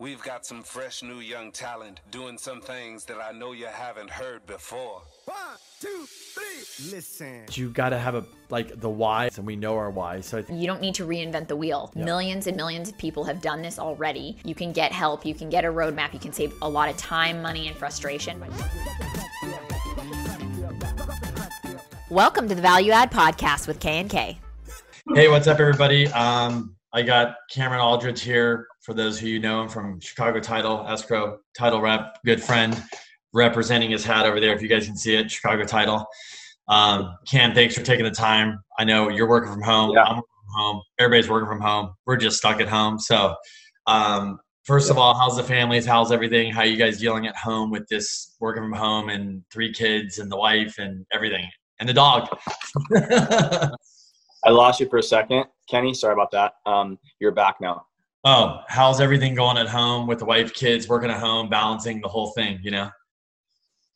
We've got some fresh new young talent doing some things that I know you haven't heard before. One, two, three. Listen. You got to have a like the why, and we know our why. So I think You don't need to reinvent the wheel. Yeah. Millions and millions of people have done this already. You can get help, you can get a roadmap, you can save a lot of time, money, and frustration. Welcome to the Value Add Podcast with K and K. Hey, what's up, everybody? Um, I got Cameron Aldridge here. For those who you know him from Chicago Title Escrow Title Rep, good friend, representing his hat over there. If you guys can see it, Chicago Title. Um, Cam, thanks for taking the time. I know you're working from home. Yeah. I'm working from home. Everybody's working from home. We're just stuck at home. So, um, first of all, how's the families? How's everything? How are you guys dealing at home with this working from home and three kids and the wife and everything and the dog? I lost you for a second, Kenny. Sorry about that. Um, you're back now. Oh, how's everything going at home with the wife, kids, working at home, balancing the whole thing? You know.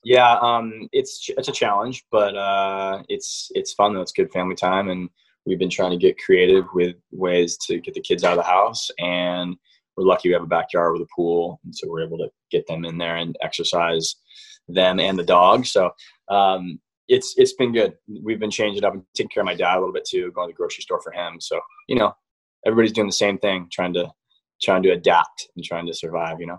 Yeah, um, it's it's a challenge, but uh, it's it's fun though. It's good family time, and we've been trying to get creative with ways to get the kids out of the house. And we're lucky we have a backyard with a pool, and so we're able to get them in there and exercise them and the dog. So um, it's it's been good. We've been changing up and taking care of my dad a little bit too, going to the grocery store for him. So you know, everybody's doing the same thing, trying to trying to adapt and trying to survive. You know,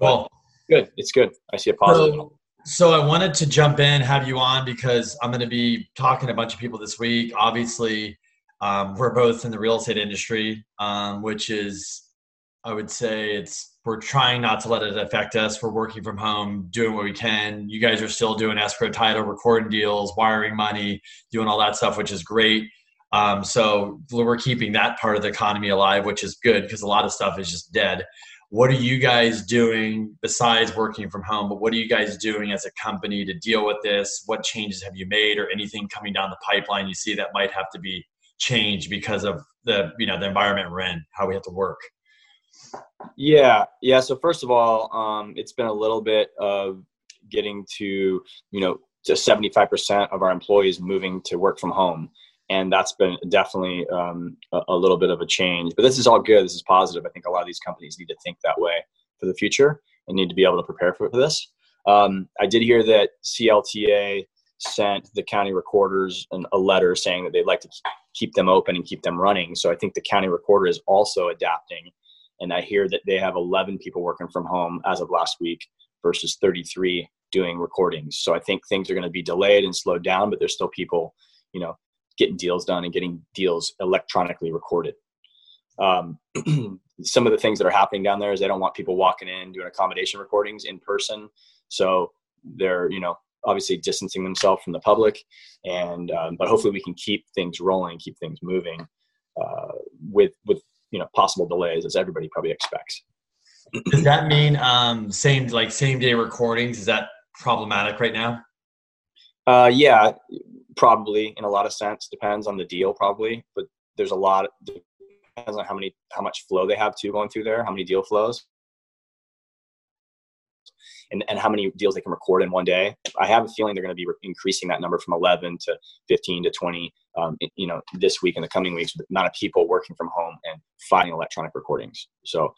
Well, good. It's good. I see a positive. so, so I wanted to jump in, have you on because I'm going to be talking to a bunch of people this week. Obviously, um, we're both in the real estate industry, um, which is, I would say, it's we're trying not to let it affect us. We're working from home, doing what we can. You guys are still doing escrow title, recording deals, wiring money, doing all that stuff, which is great. Um, so we're keeping that part of the economy alive, which is good because a lot of stuff is just dead. What are you guys doing besides working from home? But what are you guys doing as a company to deal with this? What changes have you made, or anything coming down the pipeline you see that might have to be changed because of the you know the environment we're in, how we have to work? Yeah, yeah. So first of all, um, it's been a little bit of getting to you know to seventy five percent of our employees moving to work from home, and that's been definitely um, a, a little bit of a change. But this is all good. This is positive. I think a lot of these companies need to think that way for the future and need to be able to prepare for this. Um, I did hear that CLTA sent the county recorders an, a letter saying that they'd like to keep them open and keep them running. So I think the county recorder is also adapting and I hear that they have 11 people working from home as of last week versus 33 doing recordings. So I think things are going to be delayed and slowed down, but there's still people, you know, getting deals done and getting deals electronically recorded. Um, some of the things that are happening down there is they don't want people walking in doing accommodation recordings in person. So they're, you know, obviously distancing themselves from the public. And um, but hopefully we can keep things rolling, keep things moving uh, with with you know possible delays as everybody probably expects. Does that mean um, same like same day recordings? Is that problematic right now? Uh, yeah, probably in a lot of sense. Depends on the deal, probably, but there's a lot. Depends on how many, how much flow they have too going through there, how many deal flows, and and how many deals they can record in one day. I have a feeling they're going to be re- increasing that number from 11 to 15 to 20. Um, you know, this week and the coming weeks, with the amount of people working from home and finding electronic recordings. So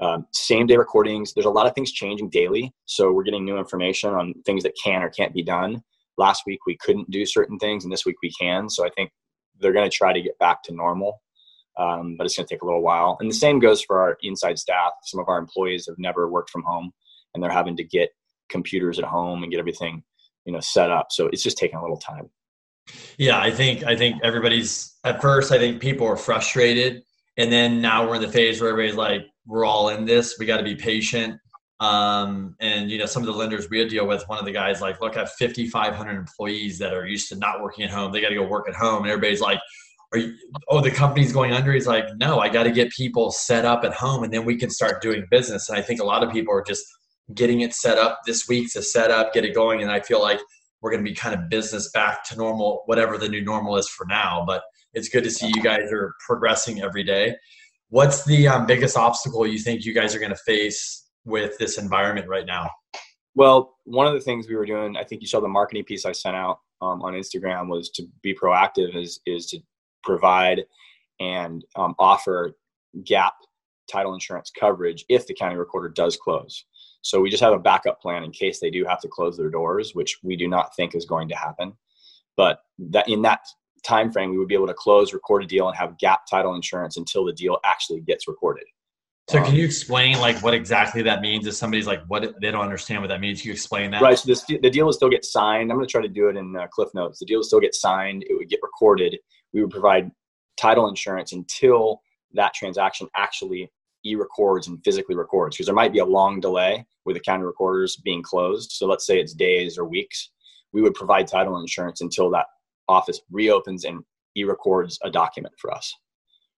um, same day recordings. There's a lot of things changing daily, so we're getting new information on things that can or can't be done. Last week we couldn't do certain things, and this week we can. So I think they're going to try to get back to normal, um, but it's going to take a little while. And the same goes for our inside staff. Some of our employees have never worked from home, and they're having to get computers at home and get everything, you know, set up. So it's just taking a little time. Yeah, I think I think everybody's at first. I think people are frustrated, and then now we're in the phase where everybody's like, "We're all in this. We got to be patient." Um, and you know, some of the lenders we deal with, one of the guys like, "Look, I have 5,500 employees that are used to not working at home. They got to go work at home." And everybody's like, "Are you? Oh, the company's going under." He's like, "No, I got to get people set up at home, and then we can start doing business." And I think a lot of people are just getting it set up this week to set up, get it going, and I feel like we're going to be kind of business back to normal, whatever the new normal is for now. But it's good to see you guys are progressing every day. What's the um, biggest obstacle you think you guys are going to face with this environment right now? Well, one of the things we were doing, I think you saw the marketing piece I sent out um, on Instagram was to be proactive is is to provide and um, offer gap title insurance coverage if the county recorder does close. So we just have a backup plan in case they do have to close their doors, which we do not think is going to happen. But that in that time frame, we would be able to close, record a deal, and have gap title insurance until the deal actually gets recorded. So can you explain like what exactly that means? If somebody's like, what they don't understand what that means, can you explain that? Right. So this, the deal will still get signed. I'm going to try to do it in uh, Cliff Notes. The deal will still get signed. It would get recorded. We would provide title insurance until that transaction actually e-records and physically records because there might be a long delay with the county recorders being closed. So let's say it's days or weeks. We would provide title insurance until that office reopens and e-records a document for us.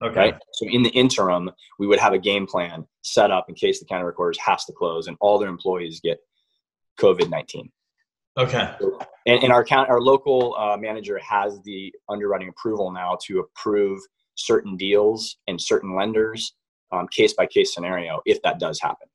Okay. Right. So in the interim, we would have a game plan set up in case the county recorders has to close and all their employees get COVID nineteen. Okay. And, and our count, our local uh, manager has the underwriting approval now to approve certain deals and certain lenders, um, case by case scenario, if that does happen.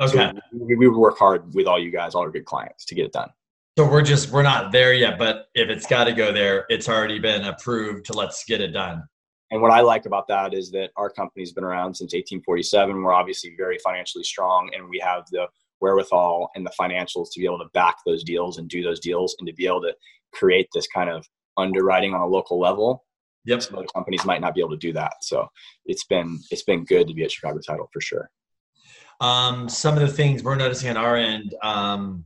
Okay. So we, we would work hard with all you guys, all our good clients, to get it done. So we're just we're not there yet, but if it's got to go there, it's already been approved to let's get it done. And what I like about that is that our company's been around since 1847. We're obviously very financially strong, and we have the wherewithal and the financials to be able to back those deals and do those deals, and to be able to create this kind of underwriting on a local level. Yep. Some other companies might not be able to do that. So it's been it's been good to be at Chicago Title for sure. Um, some of the things we're noticing on our end um,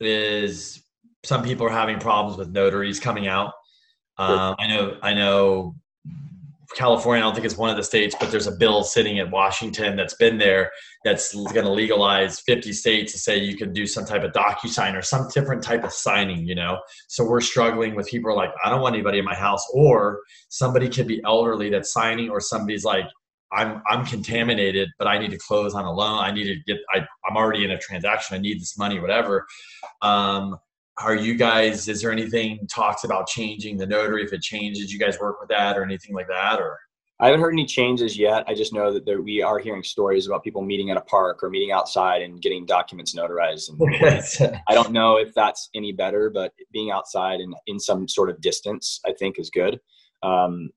is some people are having problems with notaries coming out. Um, I know, I know, California. I don't think it's one of the states, but there's a bill sitting in Washington that's been there that's going to legalize 50 states to say you can do some type of DocuSign or some different type of signing. You know, so we're struggling with people like, I don't want anybody in my house, or somebody could be elderly that's signing, or somebody's like, I'm I'm contaminated, but I need to close on a loan. I need to get. I, I'm already in a transaction. I need this money, whatever. Um, are you guys? Is there anything talks about changing the notary? If it changes, you guys work with that or anything like that, or? I haven't heard any changes yet. I just know that there, we are hearing stories about people meeting at a park or meeting outside and getting documents notarized. And I don't know if that's any better, but being outside and in some sort of distance, I think is good. Um,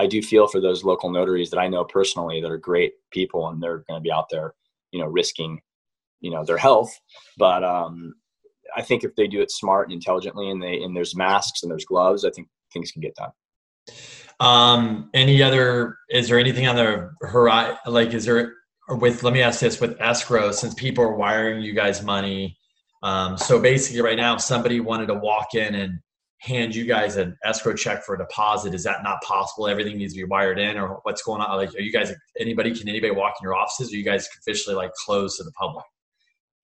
I do feel for those local notaries that I know personally that are great people and they're going to be out there, you know, risking, you know, their health. But um, I think if they do it smart and intelligently, and they and there's masks and there's gloves, I think things can get done. Um, any other? Is there anything on the horizon? Like, is there with? Let me ask this: with escrow, since people are wiring you guys money, um, so basically, right now, if somebody wanted to walk in and hand you guys an escrow check for a deposit, is that not possible? Everything needs to be wired in, or what's going on? Like, are you guys anybody? Can anybody walk in your offices? Or you guys officially like closed to the public?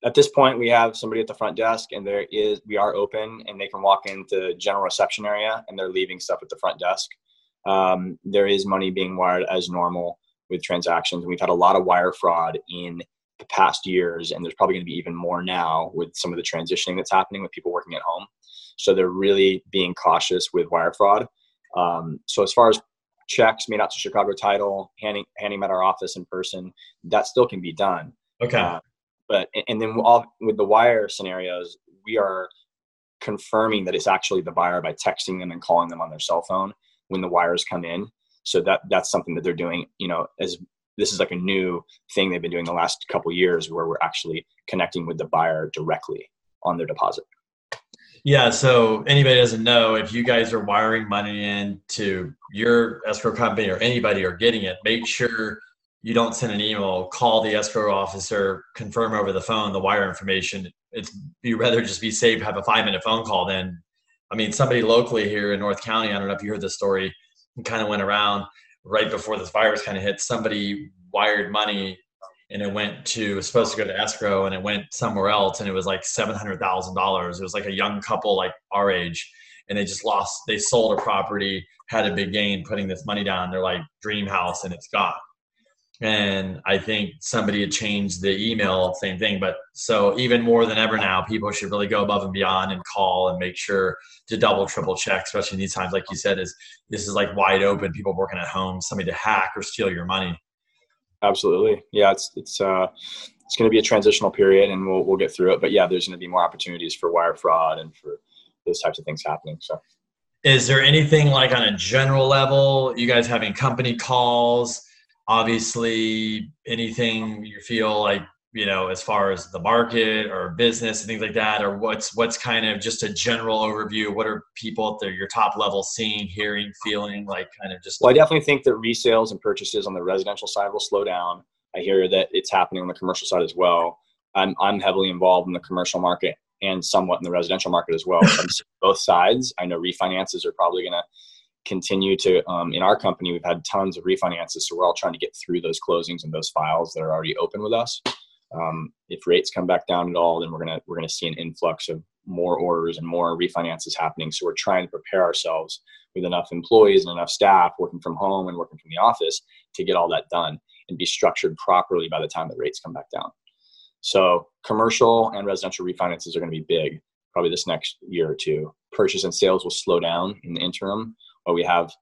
At this point we have somebody at the front desk and there is we are open and they can walk into general reception area and they're leaving stuff at the front desk. Um, there is money being wired as normal with transactions. We've had a lot of wire fraud in the past years and there's probably going to be even more now with some of the transitioning that's happening with people working at home. So they're really being cautious with wire fraud. Um, so as far as checks made out to chicago title handing handing them at our office in person that still can be done. Okay. uh, but and then all with the wire scenarios we are confirming that it's actually the buyer by texting them and calling them on their cell phone when the wires come in so that that's something that they're doing you know as this is like a new thing they've been doing the last couple years where we're actually connecting with the buyer directly on their deposit Yeah. So anybody doesn't know if you guys are wiring money in to your escrow company or anybody are getting it, make sure you don't send an email. Call the escrow officer, confirm over the phone the wire information. It's you rather just be safe, have a five minute phone call than. I mean, somebody locally here in North County. I don't know if you heard the story. Kind of went around right before this virus kind of hit. Somebody wired money and it went to it was supposed to go to escrow and it went somewhere else and it was like seven hundred thousand dollars. It was like a young couple like our age, and they just lost. They sold a property, had a big gain putting this money down. They're like dream house and it's gone. And I think somebody had changed the email, same thing. But so even more than ever now, people should really go above and beyond and call and make sure to double, triple check, especially in these times, like you said, is this is like wide open. People working at home, somebody to hack or steal your money. absolutely yeah it's it's uh it's going to be a transitional period and we'll, we'll get through it but yeah there's going to be more opportunities for wire fraud and for those types of things happening so Is there anything like on a general level, you guys having company calls? Obviously anything you feel like you know as far as the market or business and things like that or what's what's kind of just a general overview what are people at their, your top level seeing hearing feeling like kind of just well i definitely think that resales and purchases on the residential side will slow down. I hear that it's happening on the commercial side as well. I'm, I'm heavily involved in the commercial market and somewhat in the residential market as well. Both sides i know refinances are probably going to continue to um, in our company we've had tons of refinances so we're all trying to get through those closings and those files that are already open with us um, if rates come back down at all, then we're gonna we're gonna see an influx of more orders and more refinances happening. So we're trying to prepare ourselves with enough employees and enough staff working from home and working from the office to get all that done and be structured properly by the time the rates come back down. So commercial and residential refinances are going to be big probably this next year or two. Purchase and sales will slow down in the interim, but we have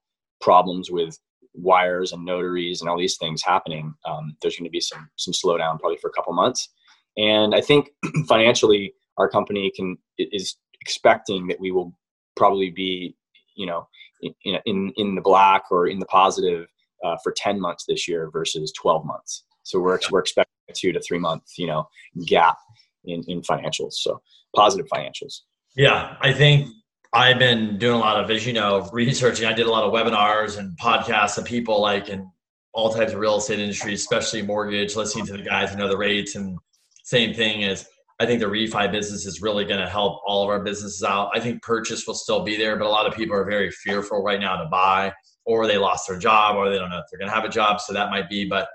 problems with wires and notaries and all these things happening, um, there's going to be some some slowdown probably for a couple months. And I think financially, our company can is expecting that we will probably be, you know, in in, in the black or in the positive uh, for 10 months this year versus 12 months. So we're we're expecting a two to three month, you know, gap in in financials. So positive financials. Yeah, I think I've been doing a lot of, as you know, researching. I did a lot of webinars and podcasts of people like in all types of real estate industry, especially mortgage, listening to the guys who know the rates. And same thing is, I think the refi business is really going to help all of our businesses out. I think purchase will still be there, but a lot of people are very fearful right now to buy, or they lost their job, or they don't know if they're going to have a job. So that might be, but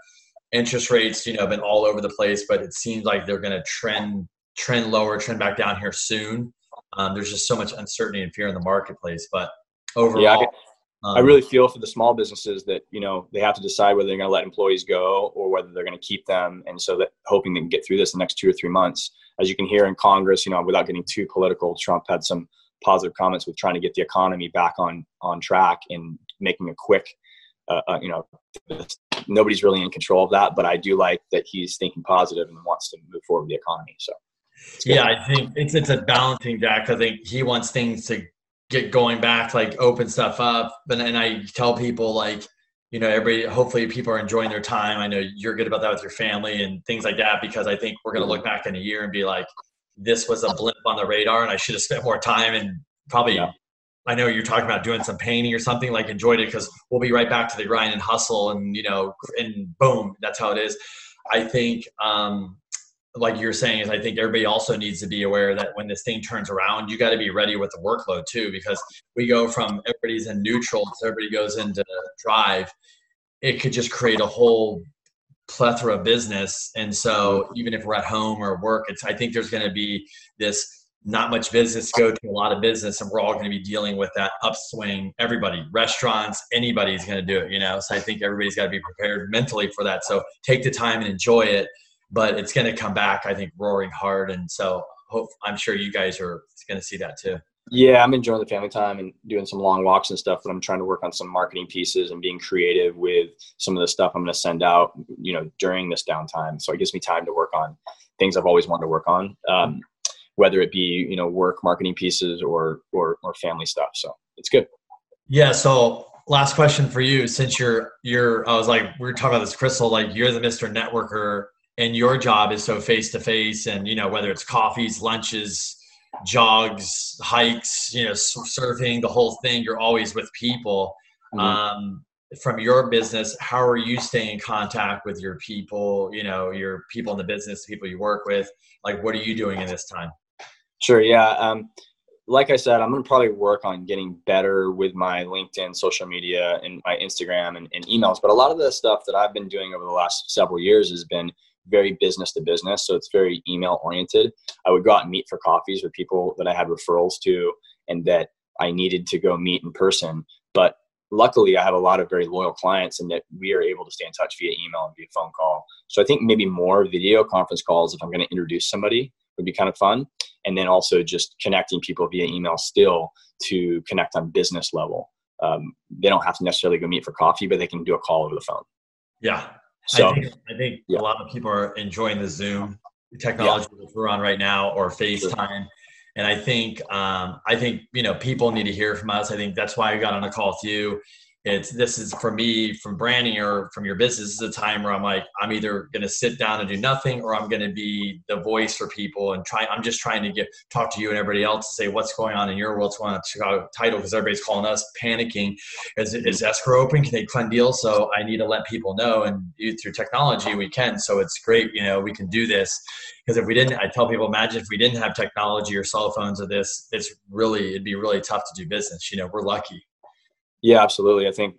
interest rates, you know, have been all over the place, but it seems like they're going to trend trend lower, trend back down here soon. Um, there's just so much uncertainty and fear in the marketplace. But overall, yeah, I, um, I really feel for the small businesses that you know they have to decide whether they're going to let employees go or whether they're going to keep them, and so that hoping they can get through this the next two or three months. As you can hear in Congress, you know, without getting too political, Trump had some positive comments with trying to get the economy back on on track and making a quick uh, uh, you know, nobody's really in control of that, but I do like that he's thinking positive and wants to move forward with the economy. So yeah, I think it's it's a balancing act. I think he wants things to get going back, like open stuff up. But and I tell people like, you know, everybody. Hopefully, people are enjoying their time. I know you're good about that with your family and things like that because I think we're going to look back in a year and be like, this was a blip on the radar, and I should have spent more time and probably. Yeah. I know you're talking about doing some painting or something like enjoyed it because we'll be right back to the grind and hustle and you know and boom that's how it is. I think um, like you're saying is I think everybody also needs to be aware that when this thing turns around, you got to be ready with the workload too, because we go from everybody's in neutral to everybody goes into drive. It could just create a whole plethora of business. And so mm-hmm. even if we're at home or work, it's I think there's going to be this not much business go to a lot of business and we're all going to be dealing with that upswing everybody restaurants anybody's going to do it you know so i think everybody's got to be prepared mentally for that so take the time and enjoy it but it's going to come back, I think, roaring hard. And so hope, I'm sure you guys are going to see that too. Yeah, I'm enjoying the family time and doing some long walks and stuff, but I'm trying to work on some marketing pieces and being creative with some of the stuff I'm going to send out, you know, during this downtime. So it gives me time to work on things I've always wanted to work on, um, whether it be, you know, work marketing pieces or, or, or family stuff. So it's good. Yeah. So last question for you, since you're, you're, I was like, we are talking about this crystal, like you're the Mr. Networker and your job is so face to face and you know whether it's coffees lunches jogs hikes you know surfing the whole thing you're always with people. Mm-hmm. um, from your business how are you staying in contact with your people you know your people in the business people you work with? Like what are you doing in this time? Sure yeah um, like i said i'm going to probably work on getting better with my linkedin social media and my instagram and, and emails but a lot of the stuff that i've been doing over the last several years has been very business to business. So it's very email oriented. I would go out and meet for coffees with people that I had referrals to and that I needed to go meet in person. But luckily, I have a lot of very loyal clients and that we are able to stay in touch via email and via phone call. So I think maybe more video conference calls if I'm going to introduce somebody would be kind of fun. And then also just connecting people via email still to connect on business level. Um, they don't have to necessarily go meet for coffee, but they can do a call over the phone. Yeah, so I think, I think yeah. a lot of people are enjoying the Zoom technology yeah. that we're on right now or FaceTime. And I think um, I think you know people need to hear from us. I think that's why I got on a call with you. It's this is for me from branding or from your business this is a time where i'm like i'm either going to sit down and do nothing or i'm going to be the voice for people and try i'm just trying to get talk to you and everybody else to say what's going on in your world. What's going on chicago title because everybody's calling us panicking. Is, is escrow open? Can they fund deals? So i need to let people know and through technology we can. So it's great you know we can do this. Because if we didn't i tell people imagine if we didn't have technology or cell phones or this it's really it'd be really tough to do business. You know we're lucky yeah, absolutely. I think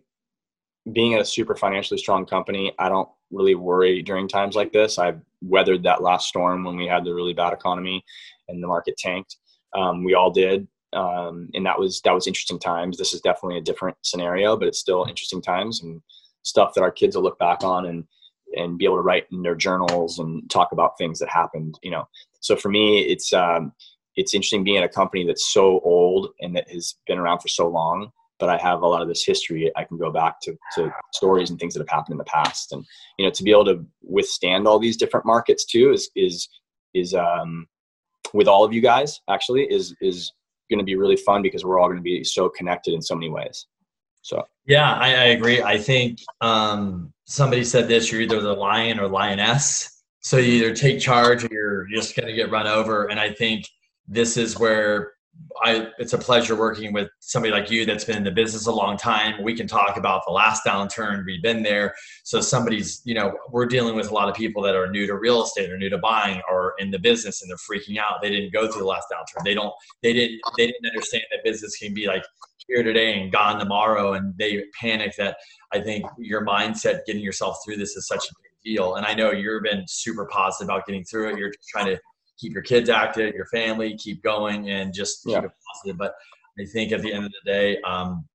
being at a super financially strong company, I don't really worry during times like this. I've weathered that last storm when we had the really bad economy and the market tanked. Um, we all did, um, and that was that was interesting times. This is definitely a different scenario, but it's still interesting times and stuff that our kids will look back on and and be able to write in their journals and talk about things that happened. You know, so for me, it's um, it's interesting being at a company that's so old and that has been around for so long but I have a lot of this history. I can go back to, to stories and things that have happened in the past, and you know, to be able to withstand all these different markets too is is is um, with all of you guys actually is is going to be really fun because we're all going to be so connected in so many ways. So yeah, I, I agree. I think um, somebody said this: you're either the lion or lioness. So you either take charge or you're just going to get run over. And I think this is where I, it's a pleasure working with somebody like you that's been in the business a long time. We can talk about the last downturn. We've been there. So somebody's, you know, we're dealing with a lot of people that are new to real estate or new to buying or in the business and they're freaking out. They didn't go through the last downturn. They don't, they didn't, they didn't understand that business can be like here today and gone tomorrow. And they panic that I think your mindset, getting yourself through this is such a big deal. And I know you've been super positive about getting through it. You're trying to keep your kids active, your family, keep going, and just keep it positive. But I think at the end of the day, um,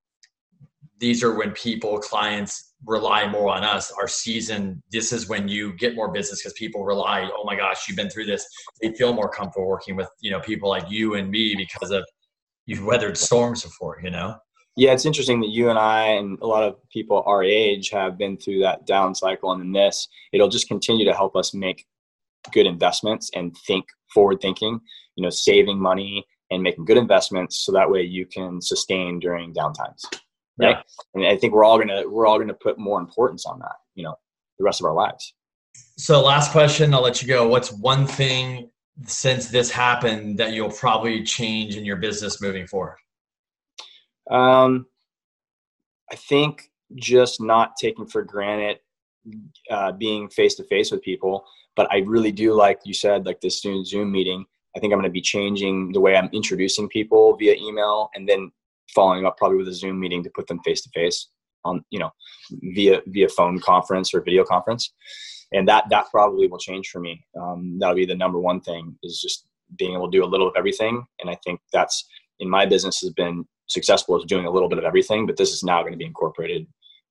these are when people, clients rely more on us. Our season, this is when you get more business because people rely. Oh my gosh, you've been through this. They feel more comfortable working with you know people like you and me because of you've weathered storms before. You know. Yeah, it's interesting that you and I and a lot of people our age have been through that down cycle, and then this it'll just continue to help us make good investments and think forward thinking, you know, saving money and making good investments so that way you can sustain during downtimes. Right. Yeah. And I think we're all gonna we're all gonna put more importance on that, you know, the rest of our lives. So last question, I'll let you go. What's one thing since this happened that you'll probably change in your business moving forward? Um I think just not taking for granted uh, being face to face with people but I really do like you said, like this student Zoom meeting. I think I'm going to be changing the way I'm introducing people via email, and then following up probably with a Zoom meeting to put them face to face on, you know, via via phone conference or video conference, and that that probably will change for me. Um, that'll be the number one thing is just being able to do a little of everything, and I think that's in my business has been successful as doing a little bit of everything, but this is now going to be incorporated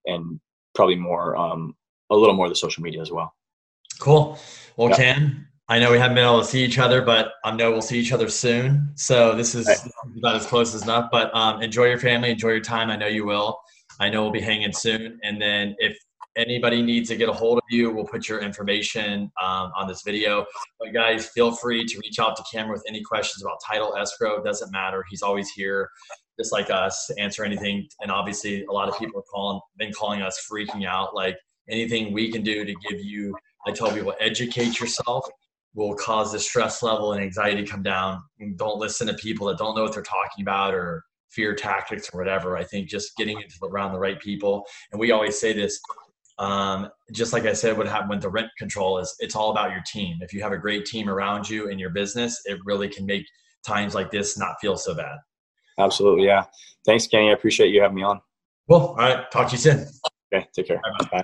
and probably more um, a little more of the social media as well. Cool. Well, yep. Cam, I know we haven't been able to see each other, but I know we'll see each other soon. So this is right. about as close as enough. But um, enjoy your family, enjoy your time. I know you will. I know we'll be hanging soon. And then if anybody needs to get a hold of you, we'll put your information um, on this video. But guys, feel free to reach out to Cam with any questions about title escrow. It doesn't matter. He's always here, just like us, to answer anything. And obviously, a lot of people are calling, been calling us, freaking out. Like anything we can do to give you I tell people educate yourself will cause the stress level and anxiety to come down. And don't listen to people that don't know what they're talking about or fear tactics or whatever. I think just getting into around the right people. And we always say this, um, just like I said, what happened with the rent control is it's all about your team. If you have a great team around you in your business, it really can make times like this not feel so bad. Absolutely. Yeah. Thanks, Kenny. I appreciate you having me on. Well, all right. Talk to you soon. Okay. Take care. Bye. Bye.